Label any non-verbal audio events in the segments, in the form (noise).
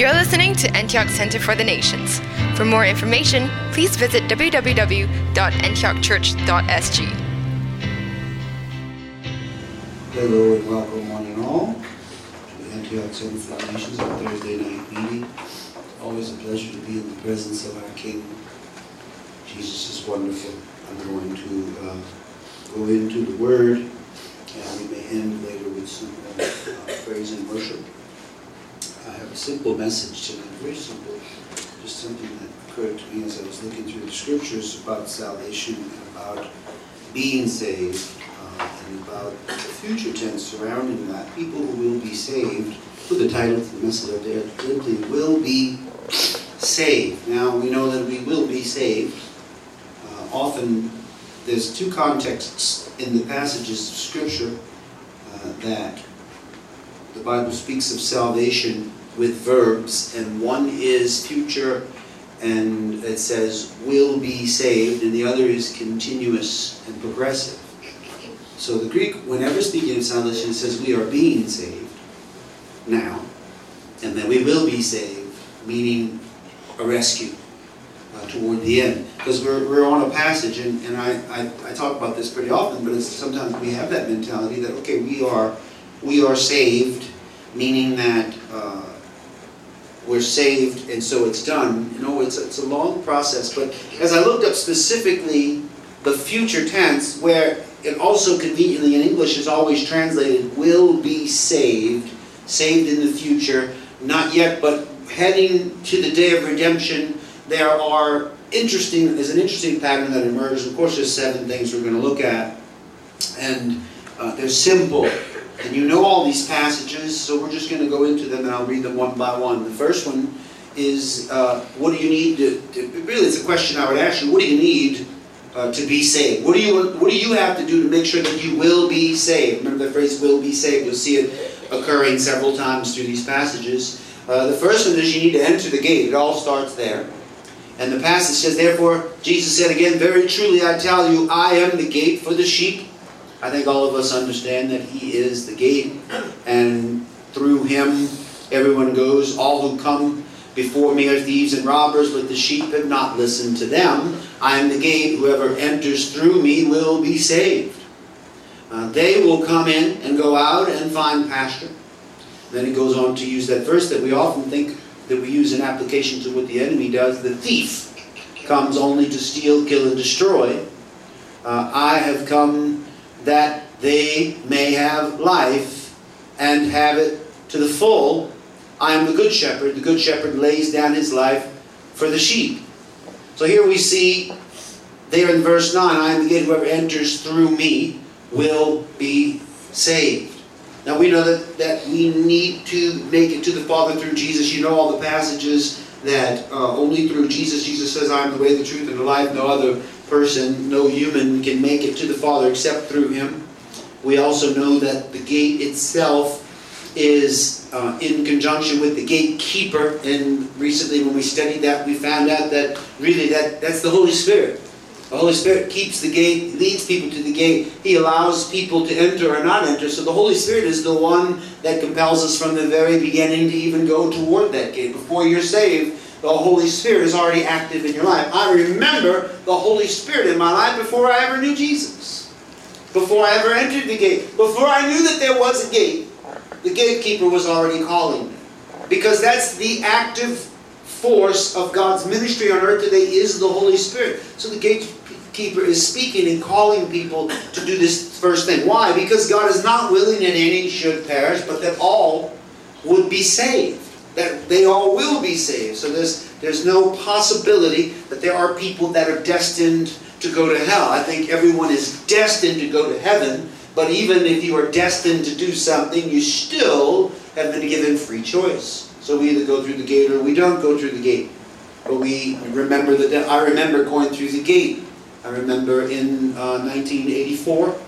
You're listening to Antioch Center for the Nations. For more information, please visit www.antiochchurch.sg. Hello and welcome one and all to the Antioch Center for the Nations, our Thursday night meeting. Always a pleasure to be in the presence of our King. Jesus is wonderful. I'm going to uh, go into the Word and we may end later with some uh, praise and worship. I have a simple message tonight, very simple, just something that occurred to me as I was looking through the scriptures about salvation about being saved uh, and about the future tense surrounding that. People who will be saved, put the title to the message out there, simply will be saved. Now, we know that we will be saved. Uh, often, there's two contexts in the passages of Scripture uh, that the Bible speaks of salvation with verbs, and one is future, and it says will be saved, and the other is continuous and progressive. So the Greek, whenever speaking of salvation, says we are being saved now, and then we will be saved, meaning a rescue uh, toward the end. Because we're, we're on a passage, and, and I, I, I talk about this pretty often, but sometimes we have that mentality that, okay, we are, we are saved, meaning that uh, we're saved and so it's done. You know, it's, it's a long process, but as I looked up specifically the future tense, where it also conveniently in English is always translated will be saved, saved in the future, not yet, but heading to the day of redemption, there are interesting, there's an interesting pattern that emerges. Of course, there's seven things we're going to look at, and uh, they're simple. And you know all these passages, so we're just going to go into them and I'll read them one by one. The first one is uh, what do you need to, to, really it's a question I would ask you, what do you need uh, to be saved? What do you what do you have to do to make sure that you will be saved? Remember the phrase will be saved, you'll see it occurring several times through these passages. Uh, the first one is you need to enter the gate. It all starts there. And the passage says, Therefore, Jesus said again, Very truly I tell you, I am the gate for the sheep. I think all of us understand that He is the gate, and through Him everyone goes. All who come before me are thieves and robbers, but the sheep have not listened to them. I am the gate. Whoever enters through me will be saved. Uh, they will come in and go out and find pasture. Then he goes on to use that verse that we often think that we use in application to what the enemy does. The thief comes only to steal, kill, and destroy. Uh, I have come that they may have life and have it to the full. I am the good shepherd. The good shepherd lays down his life for the sheep. So here we see there in verse 9, I am the gate, whoever enters through me will be saved. Now we know that, that we need to make it to the Father through Jesus. You know all the passages that uh, only through Jesus, Jesus says, I am the way, the truth, and the life. No other person, no human can make it to the Father except through him. We also know that the gate itself is uh, in conjunction with the gatekeeper. And recently, when we studied that, we found out that really that, that's the Holy Spirit. The Holy Spirit keeps the gate, leads people to the gate. He allows people to enter or not enter. So the Holy Spirit is the one that compels us from the very beginning to even go toward that gate. Before you're saved, the Holy Spirit is already active in your life. I remember the Holy Spirit in my life before I ever knew Jesus. Before I ever entered the gate. Before I knew that there was a gate, the gatekeeper was already calling me. Because that's the active force of God's ministry on earth today is the Holy Spirit. So the gatekeeper is speaking and calling people to do this first thing. Why? Because God is not willing that any should perish, but that all would be saved that they all will be saved. So there's, there's no possibility that there are people that are destined to go to hell. I think everyone is destined to go to heaven, but even if you are destined to do something, you still have been given free choice. So we either go through the gate or we don't go through the gate. But we remember that I remember going through the gate. I remember in uh, 1984,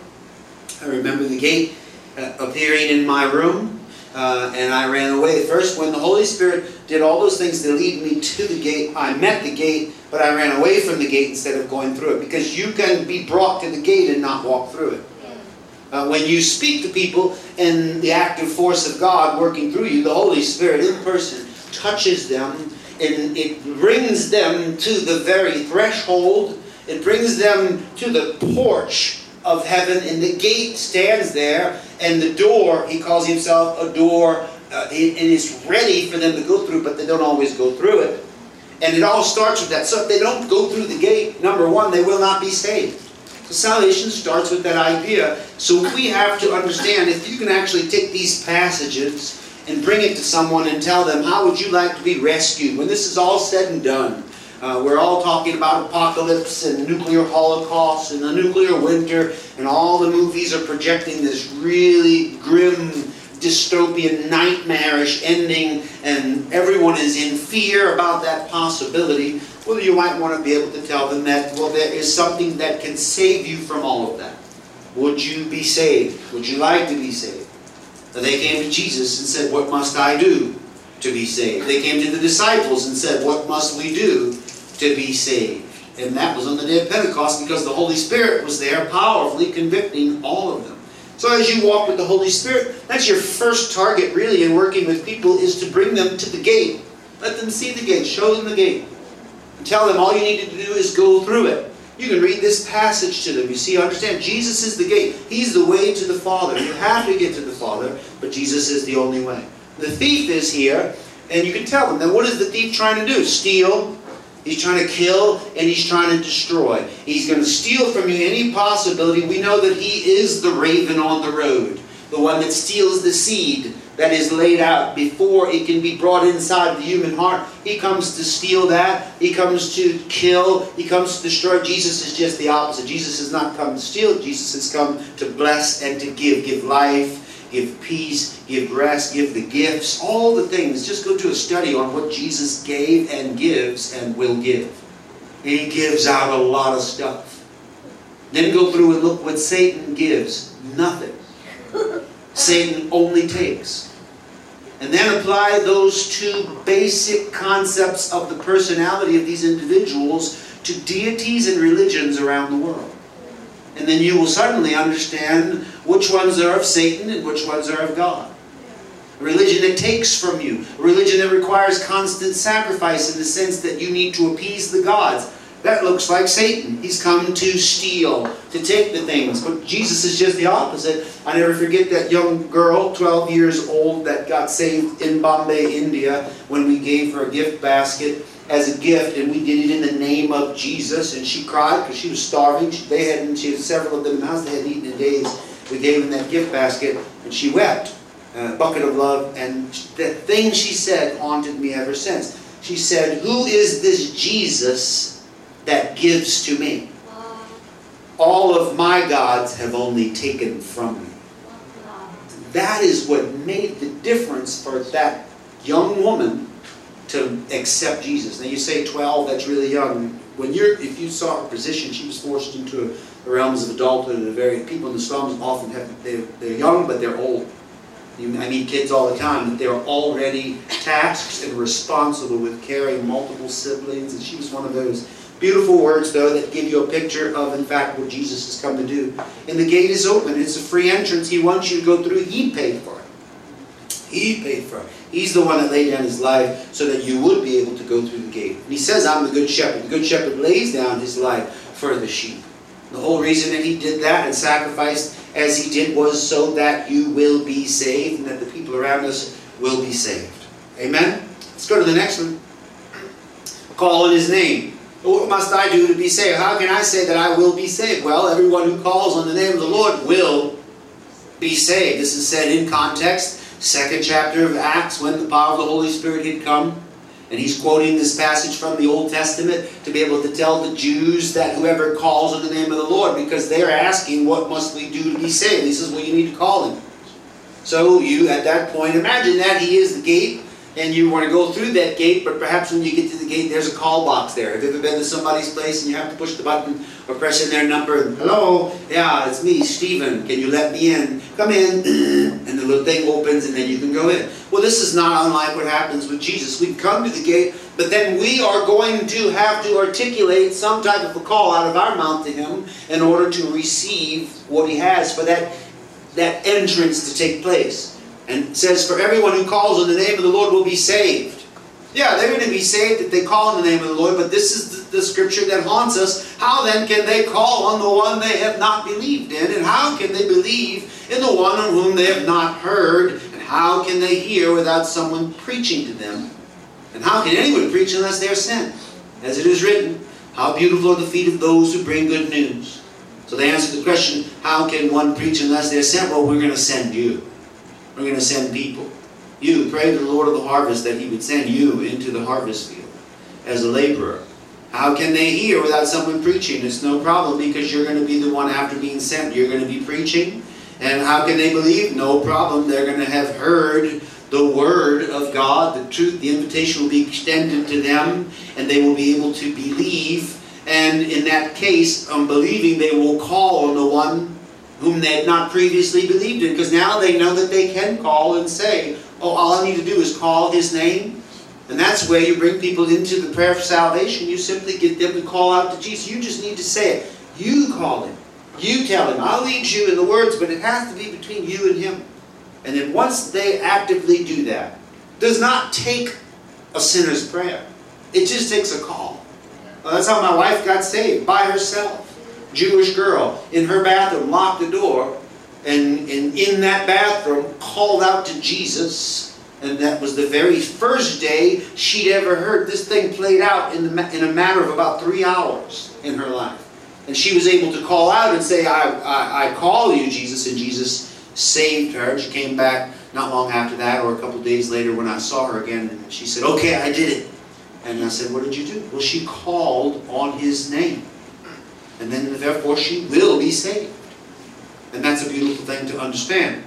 I remember the gate uh, appearing in my room uh, and I ran away. First, when the Holy Spirit did all those things to lead me to the gate, I met the gate, but I ran away from the gate instead of going through it. Because you can be brought to the gate and not walk through it. Uh, when you speak to people and the active force of God working through you, the Holy Spirit in person touches them and it brings them to the very threshold. It brings them to the porch of heaven, and the gate stands there, and the door, he calls himself a door, uh, and it's ready for them to go through, but they don't always go through it. And it all starts with that. So if they don't go through the gate, number one, they will not be saved. So salvation starts with that idea. So we have to understand if you can actually take these passages and bring it to someone and tell them, how would you like to be rescued? When this is all said and done, uh, we're all talking about apocalypse and nuclear holocaust and the nuclear winter, and all the movies are projecting this really grim, dystopian, nightmarish ending, and everyone is in fear about that possibility. Well, you might want to be able to tell them that, well, there is something that can save you from all of that. Would you be saved? Would you like to be saved? And They came to Jesus and said, What must I do to be saved? They came to the disciples and said, What must we do to be saved? And that was on the day of Pentecost because the Holy Spirit was there powerfully convicting all of them. So as you walk with the Holy Spirit, that's your first target really in working with people is to bring them to the gate. Let them see the gate. Show them the gate. And tell them all you need to do is go through it. You can read this passage to them. You see, understand, Jesus is the gate. He's the way to the Father. You have to get to the Father, but Jesus is the only way. The thief is here, and you can tell them. Then what is the thief trying to do? Steal. He's trying to kill, and he's trying to destroy. He's going to steal from you any possibility. We know that he is the raven on the road, the one that steals the seed that is laid out before it can be brought inside the human heart. He comes to steal that. He comes to kill. He comes to destroy. Jesus is just the opposite. Jesus has not come to steal. Jesus has come to bless and to give. Give life, give peace, give rest, give the gifts, all the things. Just go to a study on what Jesus gave and gives and will give. He gives out a lot of stuff. Then go through and look what Satan gives. Nothing. Satan only takes. And then apply those two basic concepts of the personality of these individuals to deities and religions around the world. And then you will suddenly understand which ones are of Satan and which ones are of God. A religion that takes from you, a religion that requires constant sacrifice in the sense that you need to appease the gods. That looks like Satan. He's come to steal, to take the things. But Jesus is just the opposite. I never forget that young girl, 12 years old, that got saved in Bombay, India, when we gave her a gift basket as a gift, and we did it in the name of Jesus. And she cried because she was starving. They hadn't, she had several of them in the house, they hadn't eaten in days. We gave them that gift basket, and she wept. Uh, a bucket of love, and the thing she said haunted me ever since. She said, Who is this Jesus that gives to me. All of my gods have only taken from me. That is what made the difference for that young woman to accept Jesus. Now you say 12, that's really young. When you're, if you saw her position, she was forced into the realms of adulthood. And the very people in the slums often have they're, they're young, but they're old. I meet kids all the time that they're already tasked and responsible with carrying multiple siblings, and she was one of those. Beautiful words, though, that give you a picture of, in fact, what Jesus has come to do. And the gate is open. It's a free entrance. He wants you to go through. He paid for it. He paid for it. He's the one that laid down his life so that you would be able to go through the gate. And he says, I'm the good shepherd. The good shepherd lays down his life for the sheep. The whole reason that he did that and sacrificed as he did was so that you will be saved and that the people around us will be saved. Amen? Let's go to the next one. Call on his name. What must I do to be saved? How can I say that I will be saved? Well, everyone who calls on the name of the Lord will be saved. This is said in context, second chapter of Acts, when the power of the Holy Spirit had come. And he's quoting this passage from the Old Testament to be able to tell the Jews that whoever calls on the name of the Lord, because they're asking, what must we do to be saved? He says, well, you need to call him. So you, at that point, imagine that he is the gate and you want to go through that gate, but perhaps when you get to the gate, there's a call box there. Have you ever been to somebody's place and you have to push the button or press in their number? And, Hello, yeah, it's me, Stephen. Can you let me in? Come in. (clears throat) the little thing opens and then you can go in. Well, this is not unlike what happens with Jesus. We come to the gate, but then we are going to have to articulate some type of a call out of our mouth to Him in order to receive what He has for that, that entrance to take place. And says, For everyone who calls on the name of the Lord will be saved. Yeah, they're going to be saved if they call on the name of the Lord, but this is the, the, scripture that haunts us. How then can they call on the one they have not believed in? And how can they believe in the one on whom they have not heard? And how can they hear without someone preaching to them? And how can anyone preach unless they are sent? As it is written, How beautiful are the feet of those who bring good news. So they answer the question, How can one preach unless they're sent? Well, we're going to send you. We're going to send people. You pray to the Lord of the harvest that he would send you into the harvest field as a laborer. How can they hear without someone preaching? It's no problem because you're going to be the one after being sent. You're going to be preaching. And how can they believe? No problem. They're going to have heard the word of God, the truth, the invitation will be extended to them, and they will be able to believe. And in that case, on believing, they will call on the one whom they had not previously believed in, because now they know that they can call and say, Oh, all I need to do is call his name. And that's where you bring people into the prayer of salvation. You simply get them to call out to Jesus. You just need to say it. You call him. You tell him. I'll lead you in the words, but it has to be between you and him. And then once they actively do that, does not take a sinner's prayer. It just takes a call. Well, that's how my wife got saved, by herself. Jewish girl, in her bathroom, locked the door, and, and in that bathroom called out to Jesus. And that was the very first day she'd ever heard this thing played out in, the, in a matter of about three hours in her life. And she was able to call out and say, I, I, I call you, Jesus. And Jesus saved her. She came back not long after that, or a couple days later when I saw her again. And she said, Okay, I did it. And I said, What did you do? Well, she called on his name. And then, therefore, she will be saved. And that's a beautiful thing to understand.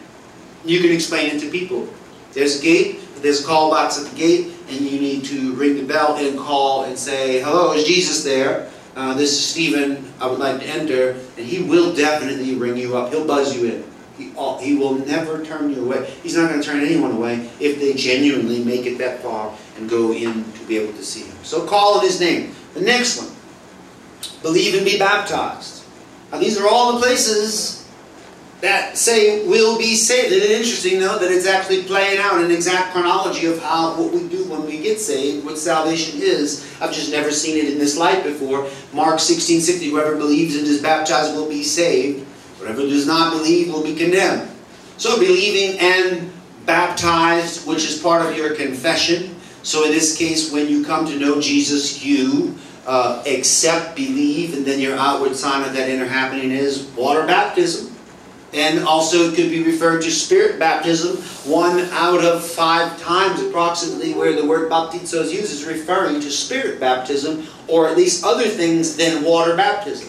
You can explain it to people. There's a gate, there's a call box at the gate, and you need to ring the bell and call and say, Hello, is Jesus there? Uh, this is Stephen. I would like to enter. And he will definitely ring you up. He'll buzz you in. He, he will never turn you away. He's not going to turn anyone away if they genuinely make it that far and go in to be able to see him. So call in his name. The next one, believe and be baptized. Now these are all the places that say will be saved. Isn't it interesting, though, that it's actually playing out an exact chronology of how what we do when we get saved, what salvation is. I've just never seen it in this light before. Mark 16, 60, whoever believes and is baptized will be saved. Whoever does not believe will be condemned. So believing and baptized, which is part of your confession. So in this case, when you come to know Jesus, you uh, accept, believe, and then your outward sign of that inner happening is water baptism. And also it could be referred to spirit baptism, one out of five times approximately where the word baptizo is used is referring to spirit baptism, or at least other things than water baptism.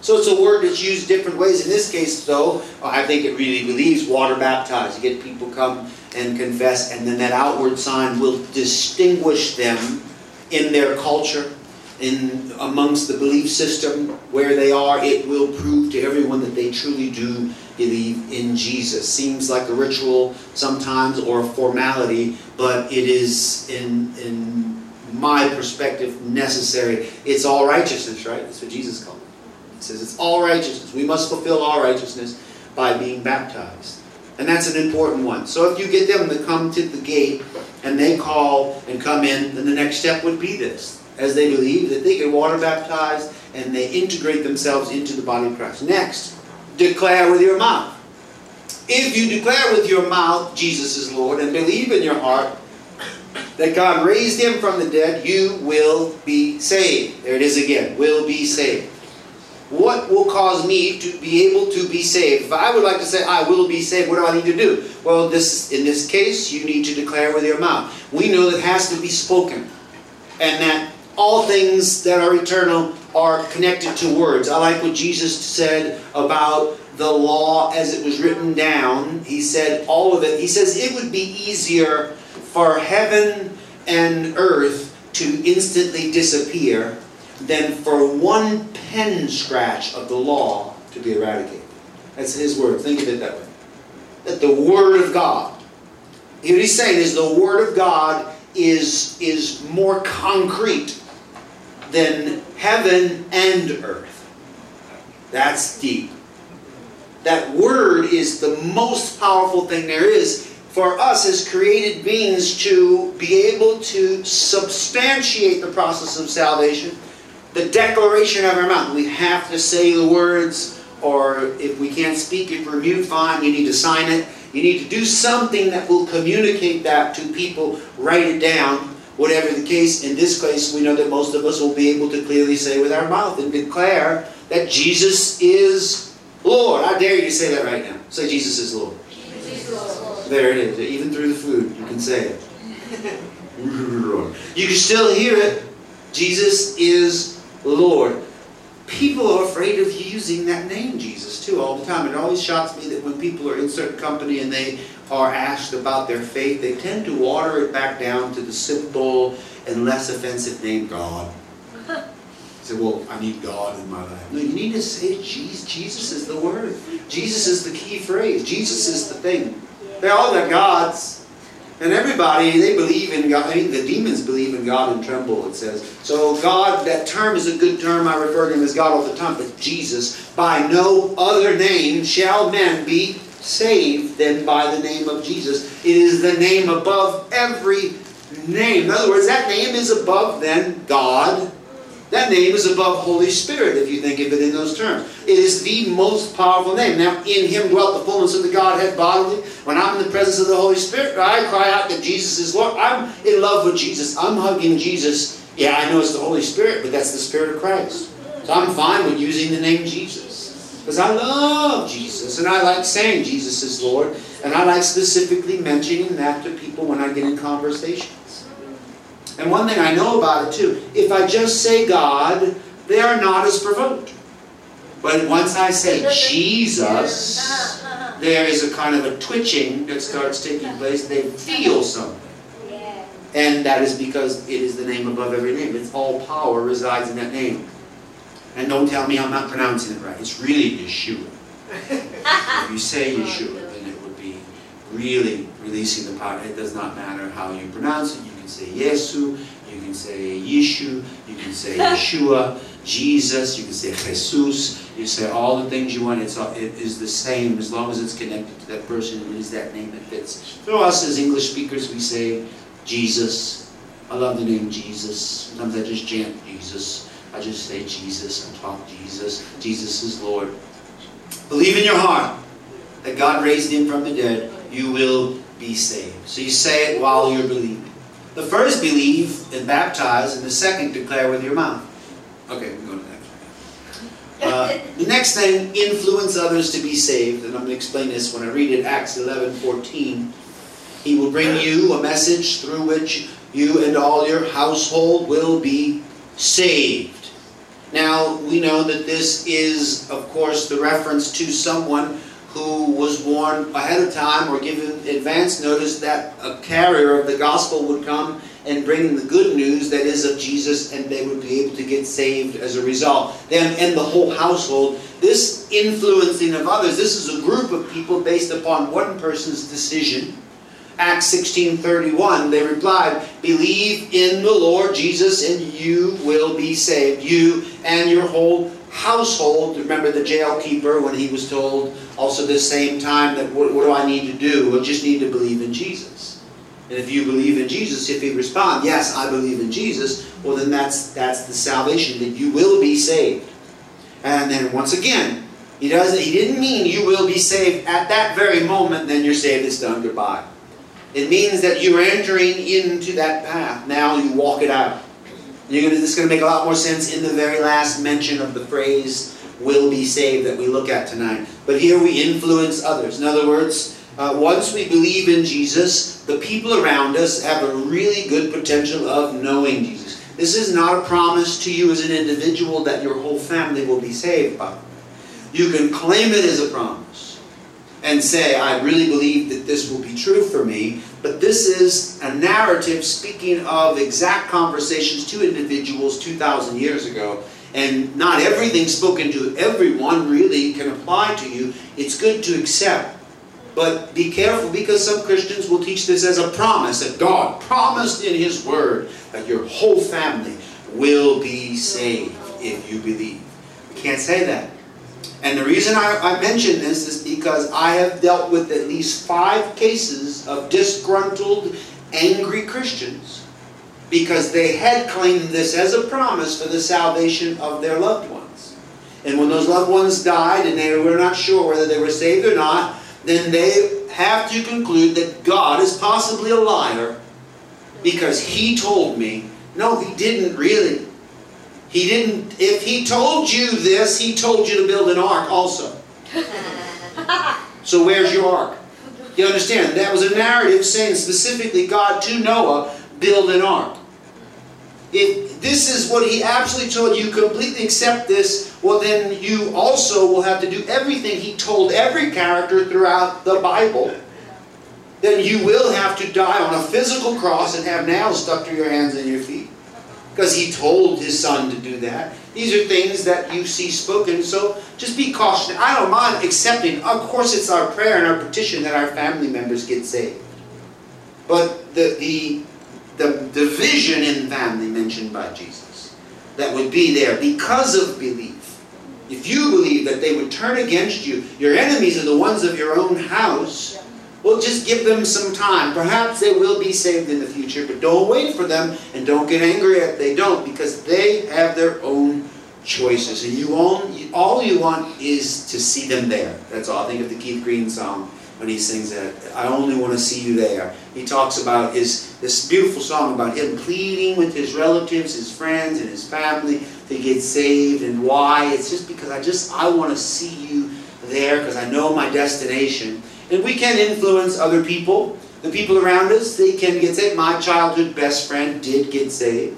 So it's a word that's used different ways. In this case, though, I think it really believes water baptized. You get people come and confess, and then that outward sign will distinguish them in their culture, in amongst the belief system where they are. It will prove to everyone that they truly do believe in Jesus. Seems like a ritual sometimes or a formality, but it is in in my perspective necessary. It's all righteousness, right? That's what Jesus called it. He says it's all righteousness. We must fulfill all righteousness by being baptized. And that's an important one. So if you get them to come to the gate and they call and come in, then the next step would be this. As they believe that they get water baptized and they integrate themselves into the body of Christ. Next, declare with your mouth. If you declare with your mouth Jesus is Lord and believe in your heart that God raised him from the dead, you will be saved. There it is again. Will be saved. What will cause me to be able to be saved? If I would like to say, I will be saved, what do I need to do? Well, this in this case, you need to declare with your mouth. We know that has to be spoken. And that all things that are eternal are connected to words. I like what Jesus said about the law as it was written down. He said all of it. He says it would be easier for heaven and earth to instantly disappear than for one pen scratch of the law to be eradicated. That's his word. Think of it that way. That the word of God. What he's saying is the word of God is, is more concrete than heaven and earth. That's deep. That word is the most powerful thing there is for us as created beings to be able to substantiate the process of salvation, the declaration of our mouth. We have to say the words, or if we can't speak it, we're mute, fine, you need to sign it. You need to do something that will communicate that to people, write it down, whatever the case. In this case, we know that most of us will be able to clearly say with our mouth and declare that Jesus is Lord. I dare you to say that right now. Say Jesus is Lord. There it is. Even through the food, you can say it. (laughs) you can still hear it. Jesus is Lord. People are afraid of using that name, Jesus, too, all the time. It always shocks me that when people are in certain company and they are asked about their faith, they tend to water it back down to the simple and less offensive name God. Say, well, I need God in my life. No, you need to say Jesus. Jesus is the word. Jesus is the key phrase. Jesus is the thing. They all gods. And everybody, they believe in God. I mean, the demons believe in God and tremble, it says. So God, that term is a good term. I refer to him as God all the time. But Jesus, by no other name shall men be saved than by the name of Jesus. It is the name above every name. In other words, that name is above then God that name is above Holy Spirit, if you think of it in those terms. It is the most powerful name. Now, in Him dwelt the fullness of the Godhead bodily. When I'm in the presence of the Holy Spirit, I cry out that Jesus is Lord. I'm in love with Jesus. I'm hugging Jesus. Yeah, I know it's the Holy Spirit, but that's the Spirit of Christ. So I'm fine with using the name Jesus. Because I love Jesus, and I like saying Jesus is Lord, and I like specifically mentioning that to people when I get in conversations. And one thing I know about it too, if I just say God, they are not as provoked. But once I say Jesus, there is a kind of a twitching that starts taking place. They feel something. And that is because it is the name above every name. It's all power resides in that name. And don't tell me I'm not pronouncing it right. It's really Yeshua. (laughs) if you say Yeshua, then it would be really releasing the power. It does not matter how you pronounce it. You can say Yesu, you can say Yeshu, you can say (laughs) Yeshua, Jesus, you can say Jesus, you say all the things you want. It's all, it is the same as long as it's connected to that person. and It is that name that fits. So us as English speakers, we say Jesus. I love the name Jesus. Sometimes I just chant Jesus. I just say Jesus and talk Jesus. Jesus is Lord. Believe in your heart that God raised him from the dead. You will be saved. So you say it while you're believing. The first believe and baptize, and the second declare with your mouth. Okay, we go to one. Uh, the next thing, influence others to be saved. And I'm going to explain this when I read it, Acts 11, 14. He will bring you a message through which you and all your household will be saved. Now, we know that this is, of course, the reference to someone who was warned ahead of time or given advance notice that a carrier of the gospel would come and bring the good news that is of Jesus and they would be able to get saved as a result. Them and the whole household. This influencing of others, this is a group of people based upon one person's decision. Acts 16:31 they replied believe in the Lord Jesus and you will be saved you and your whole household remember the jail keeper when he was told also, the same time, that what, what do I need to do? I just need to believe in Jesus. And if you believe in Jesus, if you respond, yes, I believe in Jesus, well then that's that's the salvation that you will be saved. And then once again, he doesn't he didn't mean you will be saved at that very moment, then you're saved, it's done, goodbye. It means that you're entering into that path. Now you walk it out. You're gonna, this is going to make a lot more sense in the very last mention of the phrase will be saved that we look at tonight. But here we influence others. In other words, uh, once we believe in Jesus, the people around us have a really good potential of knowing Jesus. This is not a promise to you as an individual that your whole family will be saved by. You can claim it as a promise and say, I really believe that this will be true for me, but this is a narrative speaking of exact conversations to individuals 2,000 years ago and not everything spoken to everyone really can apply to you. It's good to accept. But be careful because some Christians will teach this as a promise that God promised in His Word that your whole family will be saved if you believe. We can't say that. And the reason I, I mention this is because I have dealt with at least five cases of disgruntled, angry Christians because they had claimed this as a promise for the salvation of their loved ones. And when those loved ones died and they were not sure whether they were saved or not, then they have to conclude that God is possibly a liar because he told me. No, he didn't really. He didn't, if he told you this, he told you to build an ark also. so where's your ark? You understand? That was a narrative saying specifically God to Noah, build an ark. If this is what he absolutely told you, completely accept this, well then you also will have to do everything he told every character throughout the Bible. Then you will have to die on a physical cross and have nails stuck to your hands and your feet because he told his son to do that. These are things that you see spoken, so just be cautious. I don't mind accepting. Of course, it's our prayer and our petition that our family members get saved. But the, the, the division in family mentioned by Jesus that would be there because of belief. If you believe that they would turn against you, your enemies are the ones of your own house well, just give them some time. Perhaps they will be saved in the future, but don't wait for them and don't get angry if they don't because they have their own choices. And you all, all you want is to see them there. That's all. I think of the Keith Green song when he sings that. I only want to see you there. He talks about his this beautiful song about him pleading with his relatives, his friends, and his family to get saved and why. It's just because I just I want to see you there because I know my destination. And we can influence other people. The people around us, they can get saved. My childhood best friend did get saved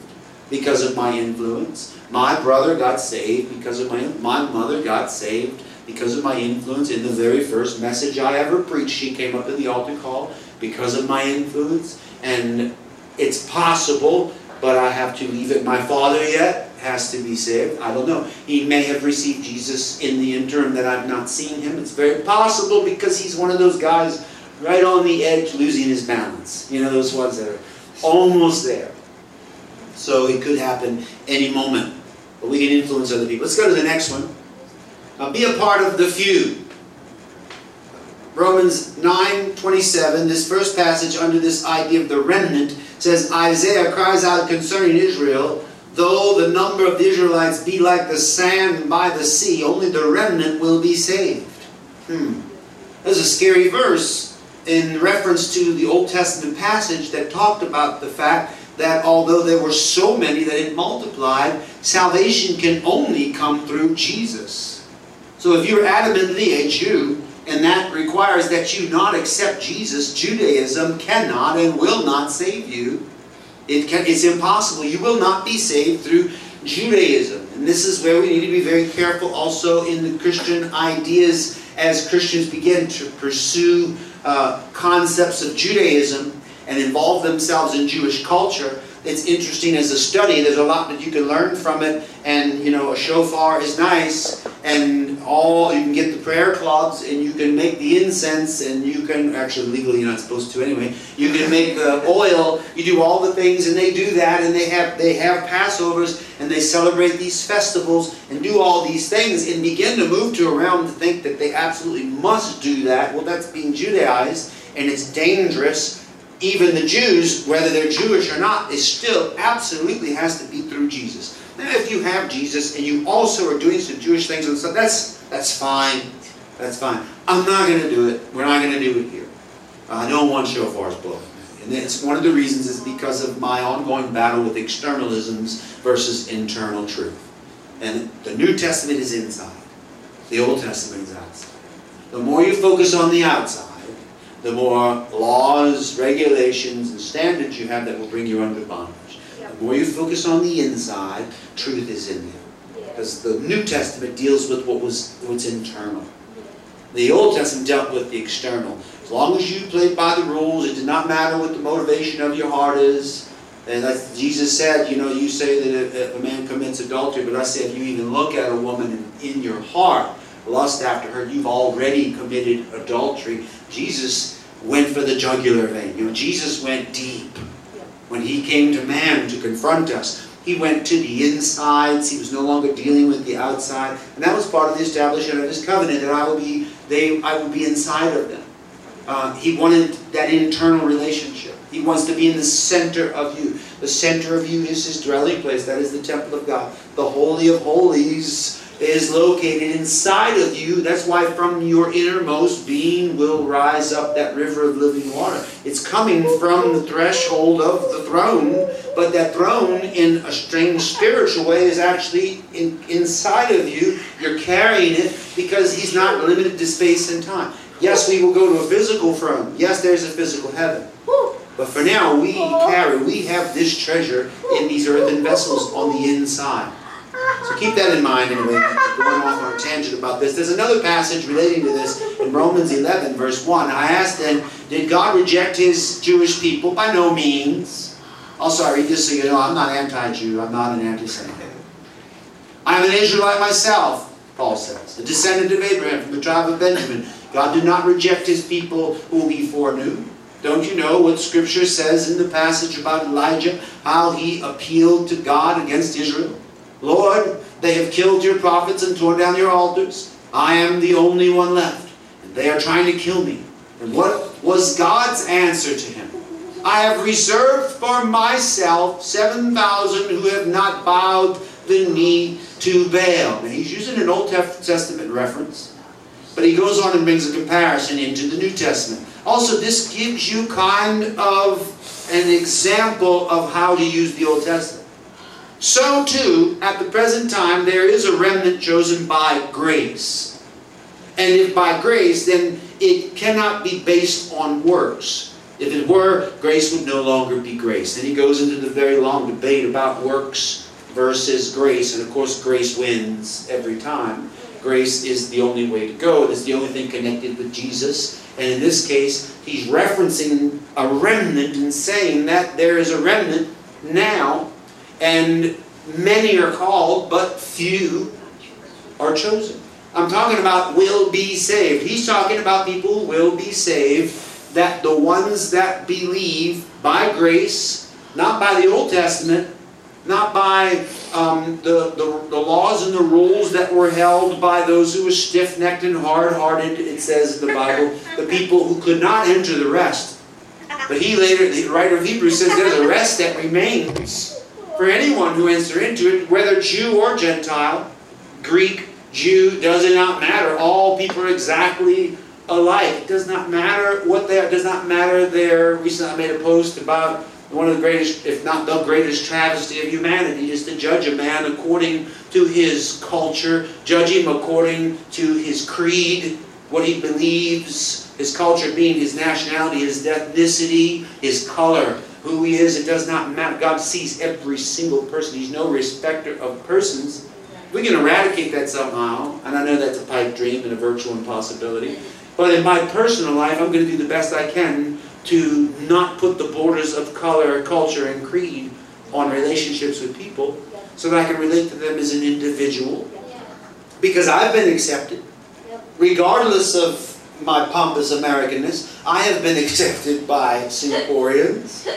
because of my influence. My brother got saved because of my my mother got saved because of my influence in the very first message I ever preached. She came up in the altar call because of my influence. And it's possible, but I have to leave it. My father yet has to be saved. I don't know. He may have received Jesus in the interim that I've not seen him. It's very possible because he's one of those guys right on the edge losing his balance. You know, those ones that are almost there. So it could happen any moment. But we can influence other people. Let's go to the next one. Now, be a part of the few. Romans 9 27, this first passage under this idea of the remnant says Isaiah cries out concerning Israel Though the number of the Israelites be like the sand by the sea, only the remnant will be saved. Hmm. There's a scary verse in reference to the Old Testament passage that talked about the fact that although there were so many that it multiplied, salvation can only come through Jesus. So if you're adamantly a Jew, and that requires that you not accept Jesus, Judaism cannot and will not save you it can, it's impossible. You will not be saved through Judaism. And this is where we need to be very careful also in the Christian ideas as Christians begin to pursue uh, concepts of Judaism and involve themselves in Jewish culture it's interesting as a study. There's a lot that you can learn from it. And, you know, a shofar is nice. And all, you can get the prayer cloths and you can make the incense and you can, actually legally you're not supposed to anyway. You can make the oil. You do all the things and they do that and they have, they have Passovers and they celebrate these festivals and do all these things and begin to move to around to think that they absolutely must do that. Well, that's being Judaized and it's dangerous even the Jews, whether they're Jewish or not, it still absolutely has to be through Jesus. Now, if you have Jesus and you also are doing some Jewish things and stuff, that's that's fine. That's fine. I'm not going to do it. We're not going to do it here. Uh, I don't want shofars blowing. And it's one of the reasons is because of my ongoing battle with externalisms versus internal truth. And the New Testament is inside. The Old Testament is outside. The more you focus on the outside, the more laws, regulations, and standards you have that will bring you under bondage. Yep. The more you focus on the inside, truth is in there. Because the New Testament deals with what was what's internal. The Old Testament dealt with the external. As long as you played by the rules, it did not matter what the motivation of your heart is. And as Jesus said, you know, you say that if a man commits adultery, but I say if you even look at a woman in, in your heart, lust after her, you've already committed adultery. Jesus went for the jugular vein. You know, Jesus went deep when he came to man to confront us. He went to the insides. He was no longer dealing with the outside. And that was part of the establishment of his covenant, that I will be, they, I will be inside of them. Uh, he wanted that internal relationship. He wants to be in the center of you. The center of you is his dwelling place. That is the temple of God. The Holy of Holies is located inside of you. That's why from your innermost being will rise up that river of living water. It's coming from the threshold of the throne, but that throne in a strange spiritual way is actually in, inside of you. You're carrying it because he's not limited to space and time. Yes, we will go to a physical throne. Yes, there's a physical heaven. But for now, we carry, we have this treasure in these earthen vessels on the inside. So keep that in mind anyway, going off on a tangent about this. There's another passage relating to this in Romans 11, verse 1. I asked then, did God reject his Jewish people? By no means. Also, I read this so you know I'm not anti-Jew. I'm not an anti-Semite. I'm an Israelite myself, Paul says, a descendant of Abraham from the tribe of Benjamin. God did not reject his people whom he foreknew. Don't you know what Scripture says in the passage about Elijah, how he appealed to God against Israel? Lord, they have killed your prophets and torn down your altars. I am the only one left, and they are trying to kill me. And what was God's answer to him? I have reserved for myself 7,000 who have not bowed the knee to Baal. Now he's using an Old Testament reference, but he goes on and brings a comparison into the New Testament. Also, this gives you kind of an example of how to use the Old Testament. So too, at the present time, there is a remnant chosen by grace. And if by grace, then it cannot be based on works. If it were, grace would no longer be grace. Then he goes into the very long debate about works versus grace. And of course, grace wins every time. Grace is the only way to go. It's the only thing connected with Jesus. And in this case, he's referencing a remnant and saying that there is a remnant now and many are called, but few are chosen. I'm talking about will be saved. He's talking about people who will be saved, that the ones that believe by grace, not by the Old Testament, not by um, the, the, the, laws and the rules that were held by those who were stiff necked and hard hearted, it says in the Bible, the people who could not enter the rest. But he later, the writer of Hebrews says there's a rest that remains for anyone who enter into it, whether Jew or Gentile, Greek, Jew, does it not matter. All people are exactly alike. It does not matter what they are, it does not matter their, recently I made a post about one of the greatest, if not the greatest travesty of humanity is to judge a man according to his culture, judge him according to his creed, what he believes, his culture being his nationality, his ethnicity, his color who he is, it does not matter. God sees every single person. He's no respecter of persons. We can eradicate that somehow, and I know that's a pipe dream and a virtual impossibility. But in my personal life, I'm going to do the best I can to not put the borders of color, culture, and creed on relationships with people so that I can relate to them as an individual. Because I've been accepted, regardless of my pompous Americanness. I have been (laughs) accepted by Singaporeans.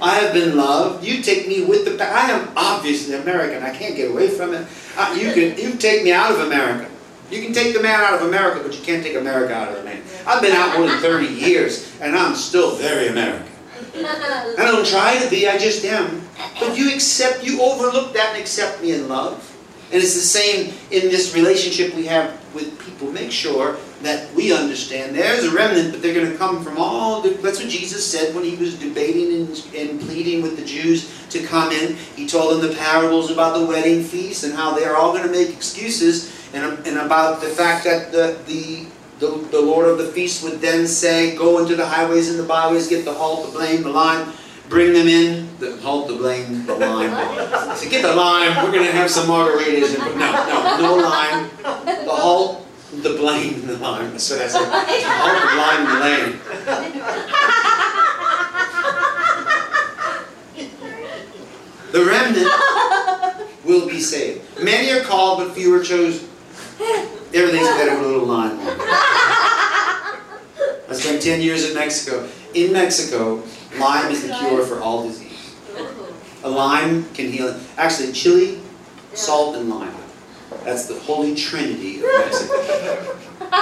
I have been loved. You take me with the. I am obviously American. I can't get away from it. Uh, you can. You take me out of America. You can take the man out of America, but you can't take America out of the man. I've been out more than 30 years, and I'm still very American. I don't try to be, I just am. But you accept, you overlook that and accept me in love. And it's the same in this relationship we have with people. Make sure that we understand there's a remnant, but they're going to come from all the, that's what Jesus said when he was debating and, and pleading with the Jews to come in. He told them the parables about the wedding feast and how they're all going to make excuses and, and about the fact that the, the the, the Lord of the feast would then say, Go into the highways and the byways, get the halt, the blame, the lime, bring them in. The halt, the blame, the lime. (laughs) So get the lime, we're going to have some margaritas. And, no, no, no lime. The blame, (laughs) the lime. That's what I said. The blame, the. The remnant will be saved. Many are called, but few are chosen. Everything's better with a little lime. I spent 10 years in Mexico. In Mexico, lime is the cure for all disease. A A lime can heal. Actually, chili, salt, and lime. That's the holy trinity of Mexico.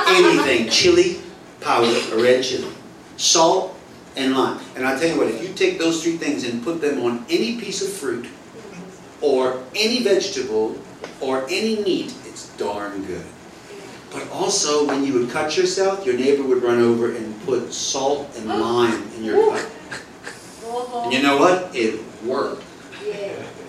Anything, chili, powder, a red chili, salt, and lime. And I tell you what, if you take those three things and put them on any piece of fruit, or any vegetable, or any meat, it's darn good. But also, when you would cut yourself, your neighbor would run over and put salt and lime in your cut. And you know what? It worked.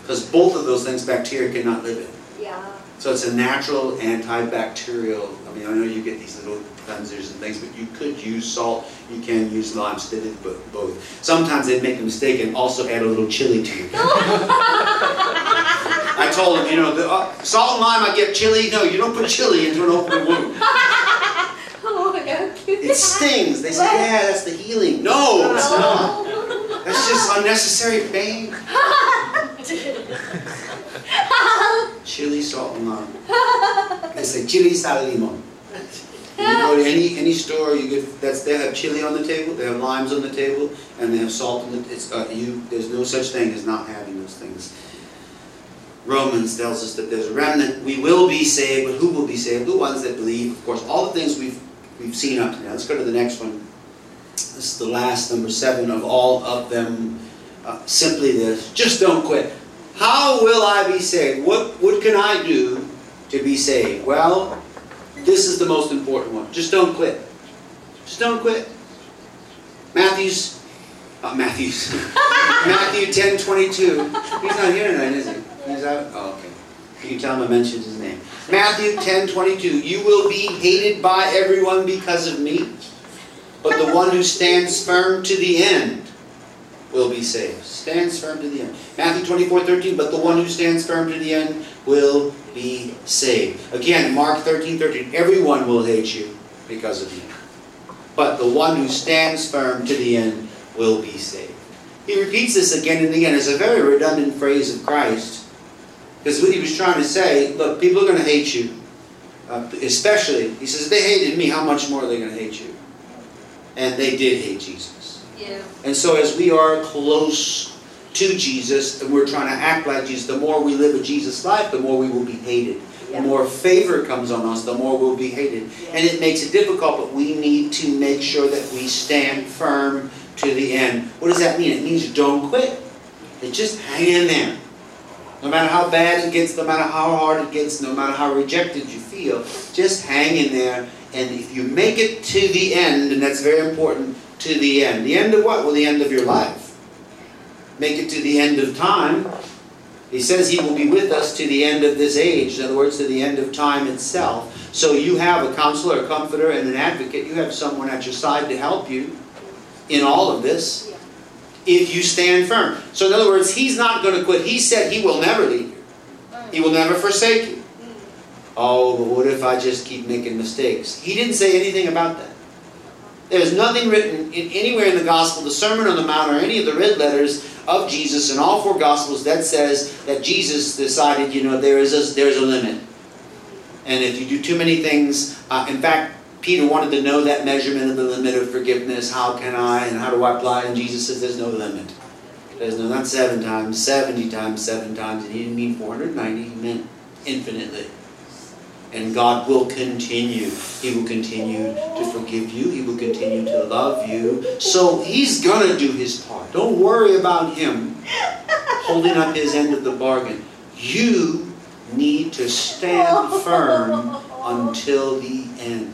Because both of those things bacteria cannot live in. Yeah. So it's a natural antibacterial. I mean, I know you get these little cleansers and things, but you could use salt. You can use lime. So they did both. Sometimes they make a mistake and also add a little chili to it. (laughs) I told them, you know, the, uh, salt and lime, I get chili. No, you don't put chili into an open wound. (laughs) Oh, no. It stings. They say, yeah, that's the healing. No, it's not. That's just unnecessary pain. (laughs) Chili, salt, and lime. (laughs) They say chili, sal, limon. You go to any any store, you get that's they have chili on the table, they have limes on the table, and they have salt on the. It's uh, you. There's no such thing as not having those things. Romans tells us that there's a remnant. We will be saved, but who will be saved? The ones that believe, of course. All the things we've we've seen up to now. Let's go to the next one. This is the last number seven of all of them. Uh, simply this: just don't quit. How will I be saved? What what can I do to be saved? Well, this is the most important one. Just don't quit. Just don't quit. Matthew's, uh, Matthew's, (laughs) Matthew ten twenty two. He's not here tonight, is he? He's out. Oh, okay. You tell him I mentioned his name. Matthew ten twenty two. You will be hated by everyone because of me, but the one who stands firm to the end will be saved. Stands firm to the end. Matthew 24, 13, but the one who stands firm to the end will be saved. Again, Mark 13, 13, everyone will hate you because of me. But the one who stands firm to the end will be saved. He repeats this again and again. It's a very redundant phrase of Christ. Because what he was trying to say, look, people are going to hate you. Uh, especially, he says, they hated me, how much more are they going to hate you? And they did hate Jesus. Yeah. And so, as we are close to Jesus and we're trying to act like Jesus, the more we live a Jesus life, the more we will be hated. Yeah. The more favor comes on us, the more we'll be hated. And it makes it difficult, but we need to make sure that we stand firm to the end. What does that mean? It means don't quit. It's just hang in there. No matter how bad it gets, no matter how hard it gets, no matter how rejected you feel, just hang in there. And if you make it to the end, and that's very important, to the end. The end of what? Well, the end of your life. Make it to the end of time. He says he will be with us to the end of this age. In other words, to the end of time itself. So you have a counselor, a comforter, and an advocate. You have someone at your side to help you in all of this if you stand firm. So, in other words, he's not going to quit. He said he will never leave you, he will never forsake you. Oh, but what if I just keep making mistakes? He didn't say anything about that. There's nothing written in, anywhere in the Gospel, the Sermon on the Mount, or any of the red letters of Jesus in all four Gospels that says that Jesus decided, you know, there is a, there's a limit. And if you do too many things, uh, in fact, Peter wanted to know that measurement of the limit of forgiveness. How can I and how do I apply? And Jesus says there's no limit. There's no, not seven times, 70 times, seven times. And he didn't mean 490, he meant infinitely. And God will continue. He will continue to forgive you. He will continue to love you. So He's going to do His part. Don't worry about Him (laughs) holding up His end of the bargain. You need to stand firm until the end.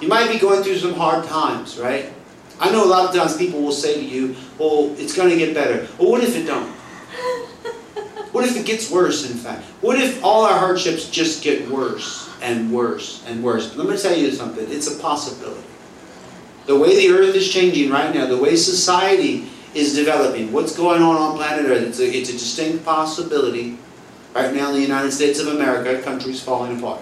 You might be going through some hard times, right? I know a lot of times people will say to you, "Oh, it's going to get better." Well, what if it don't? (laughs) What if it gets worse, in fact? What if all our hardships just get worse and worse and worse? Let me tell you something. It's a possibility. The way the earth is changing right now, the way society is developing, what's going on on planet Earth, it's a, it's a distinct possibility. Right now in the United States of America, country's falling apart.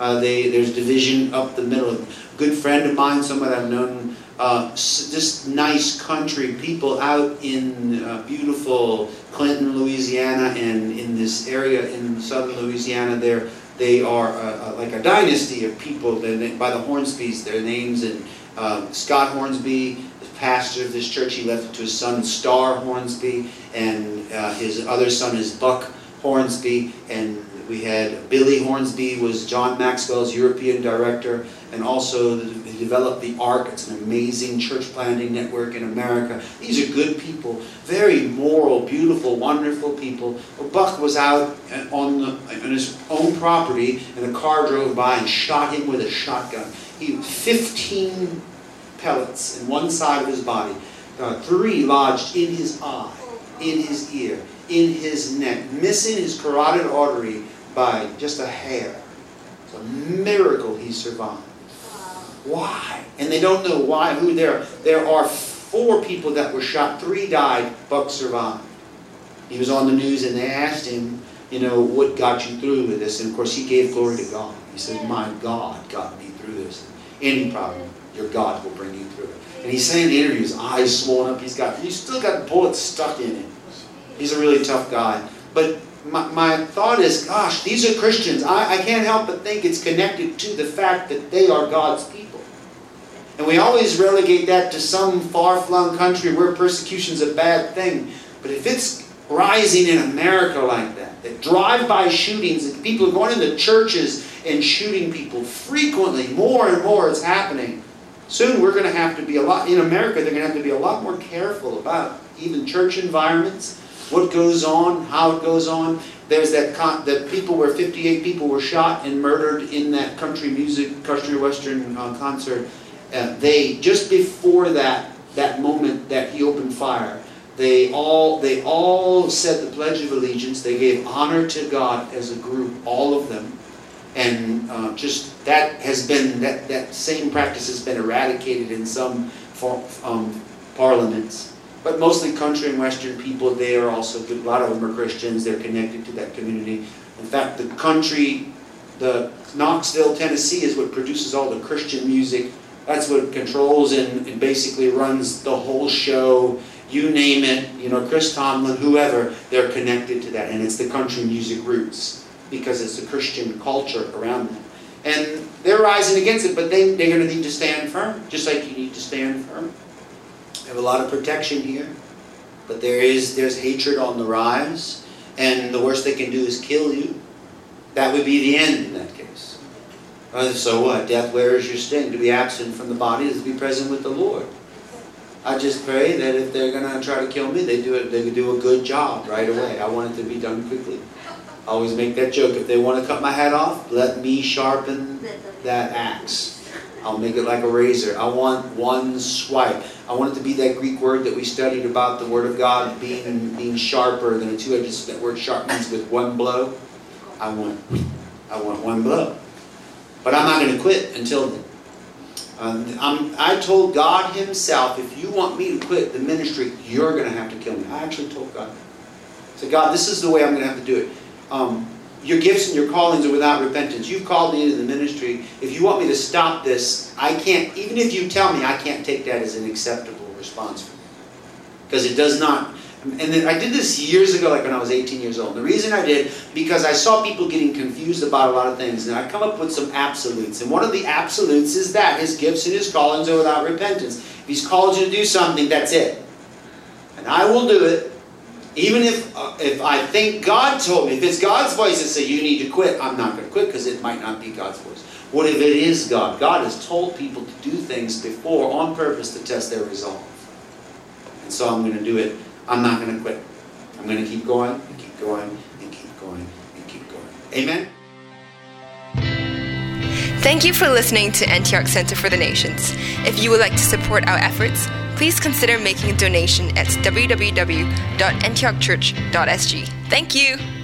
Uh, they, there's division up the middle. A good friend of mine, someone I've known, uh, just nice country people out in uh, beautiful Clinton, Louisiana, and in this area in southern Louisiana, they're they are uh, uh, like a dynasty of people. By the Hornsbys, their names, and uh, Scott Hornsby, the pastor of this church, he left it to his son Star Hornsby, and uh, his other son is Buck Hornsby, and we had Billy Hornsby was John Maxwell's European director, and also he developed the ARC. It's an amazing church planting network in America. These are good people, very moral, beautiful, wonderful people. Buck was out on, the, on his own property, and a car drove by and shot him with a shotgun. He 15 pellets in one side of his body, uh, three lodged in his eye, in his ear, in his neck, missing his carotid artery by just a hair. It's a miracle he survived. Why? And they don't know why, who there. There are four people that were shot. Three died. Buck survived. He was on the news and they asked him, you know, what got you through with this? And of course, he gave glory to God. He said, my God got me through this. Any problem, your God will bring you through it. And he's saying in the interview, his eyes swollen up. He's got, he's still got bullets stuck in him. He's a really tough guy. But my, my thought is, gosh, these are Christians. I, I can't help but think it's connected to the fact that they are God's people. And we always relegate that to some far-flung country where persecution is a bad thing. But if it's rising in America like that, that drive-by shootings, that people are going into churches and shooting people frequently, more and more it's happening. Soon we're going to have to be a lot, in America, they're going to have to be a lot more careful about even church environments, what goes on, how it goes on. There's that con- people where 58 people were shot and murdered in that country music, country western uh, concert. Uh, they just before that that moment that he opened fire, they all they all said the pledge of allegiance. They gave honor to God as a group, all of them, and uh, just that has been that that same practice has been eradicated in some for, um, parliaments but mostly country and western people. They are also a lot of them are Christians. They're connected to that community. In fact, the country, the Knoxville, Tennessee, is what produces all the Christian music. That's what controls and, and basically runs the whole show. You name it, you know, Chris Tomlin, whoever, they're connected to that. And it's the country music roots because it's the Christian culture around them. And they're rising against it, but they, they're going to need to stand firm, just like you need to stand firm have a lot of protection here, but there is there's hatred on the rise, and the worst they can do is kill you. That would be the end in that case. Uh, so what? Death, where is your sting? To be absent from the body is to be present with the Lord. I just pray that if they're to try to kill me, they do it. They do a good job right away. I want it to be done quickly. I always make that joke. If they want to cut my head off, let me sharpen that axe. I'll make it like a razor. I want one swipe. I want it to be that Greek word that we studied about the Word of God being being sharper than a two-edged. That word sharp means with one blow. I want, I want one blow. But I'm not going to quit until then. Um, i told God Himself, if you want me to quit the ministry, you're going to have to kill me. I actually told God. I said, God, this is the way I'm going to have to do it. Um, your gifts and your callings are without repentance. You've called me into the ministry. If you want me to stop this, I can't, even if you tell me, I can't take that as an acceptable response you. Because it does not. And then I did this years ago, like when I was 18 years old. The reason I did, because I saw people getting confused about a lot of things. And I come up with some absolutes. And one of the absolutes is that his gifts and his callings are without repentance. If he's called you to do something, that's it. And I will do it even if, uh, if I think God told me, if it's God's voice that say you need to quit, I'm not going to quit because it might not be God's voice. What if it is God? God has told people to do things before on purpose to test their resolve. And so I'm going to do it. I'm not going to quit. I'm going to keep going and keep going and keep going and keep going. Amen? Thank you for listening to Antioch Center for the Nations. If you would like to support our efforts, please consider making a donation at www.antiochchurch.sg. Thank you.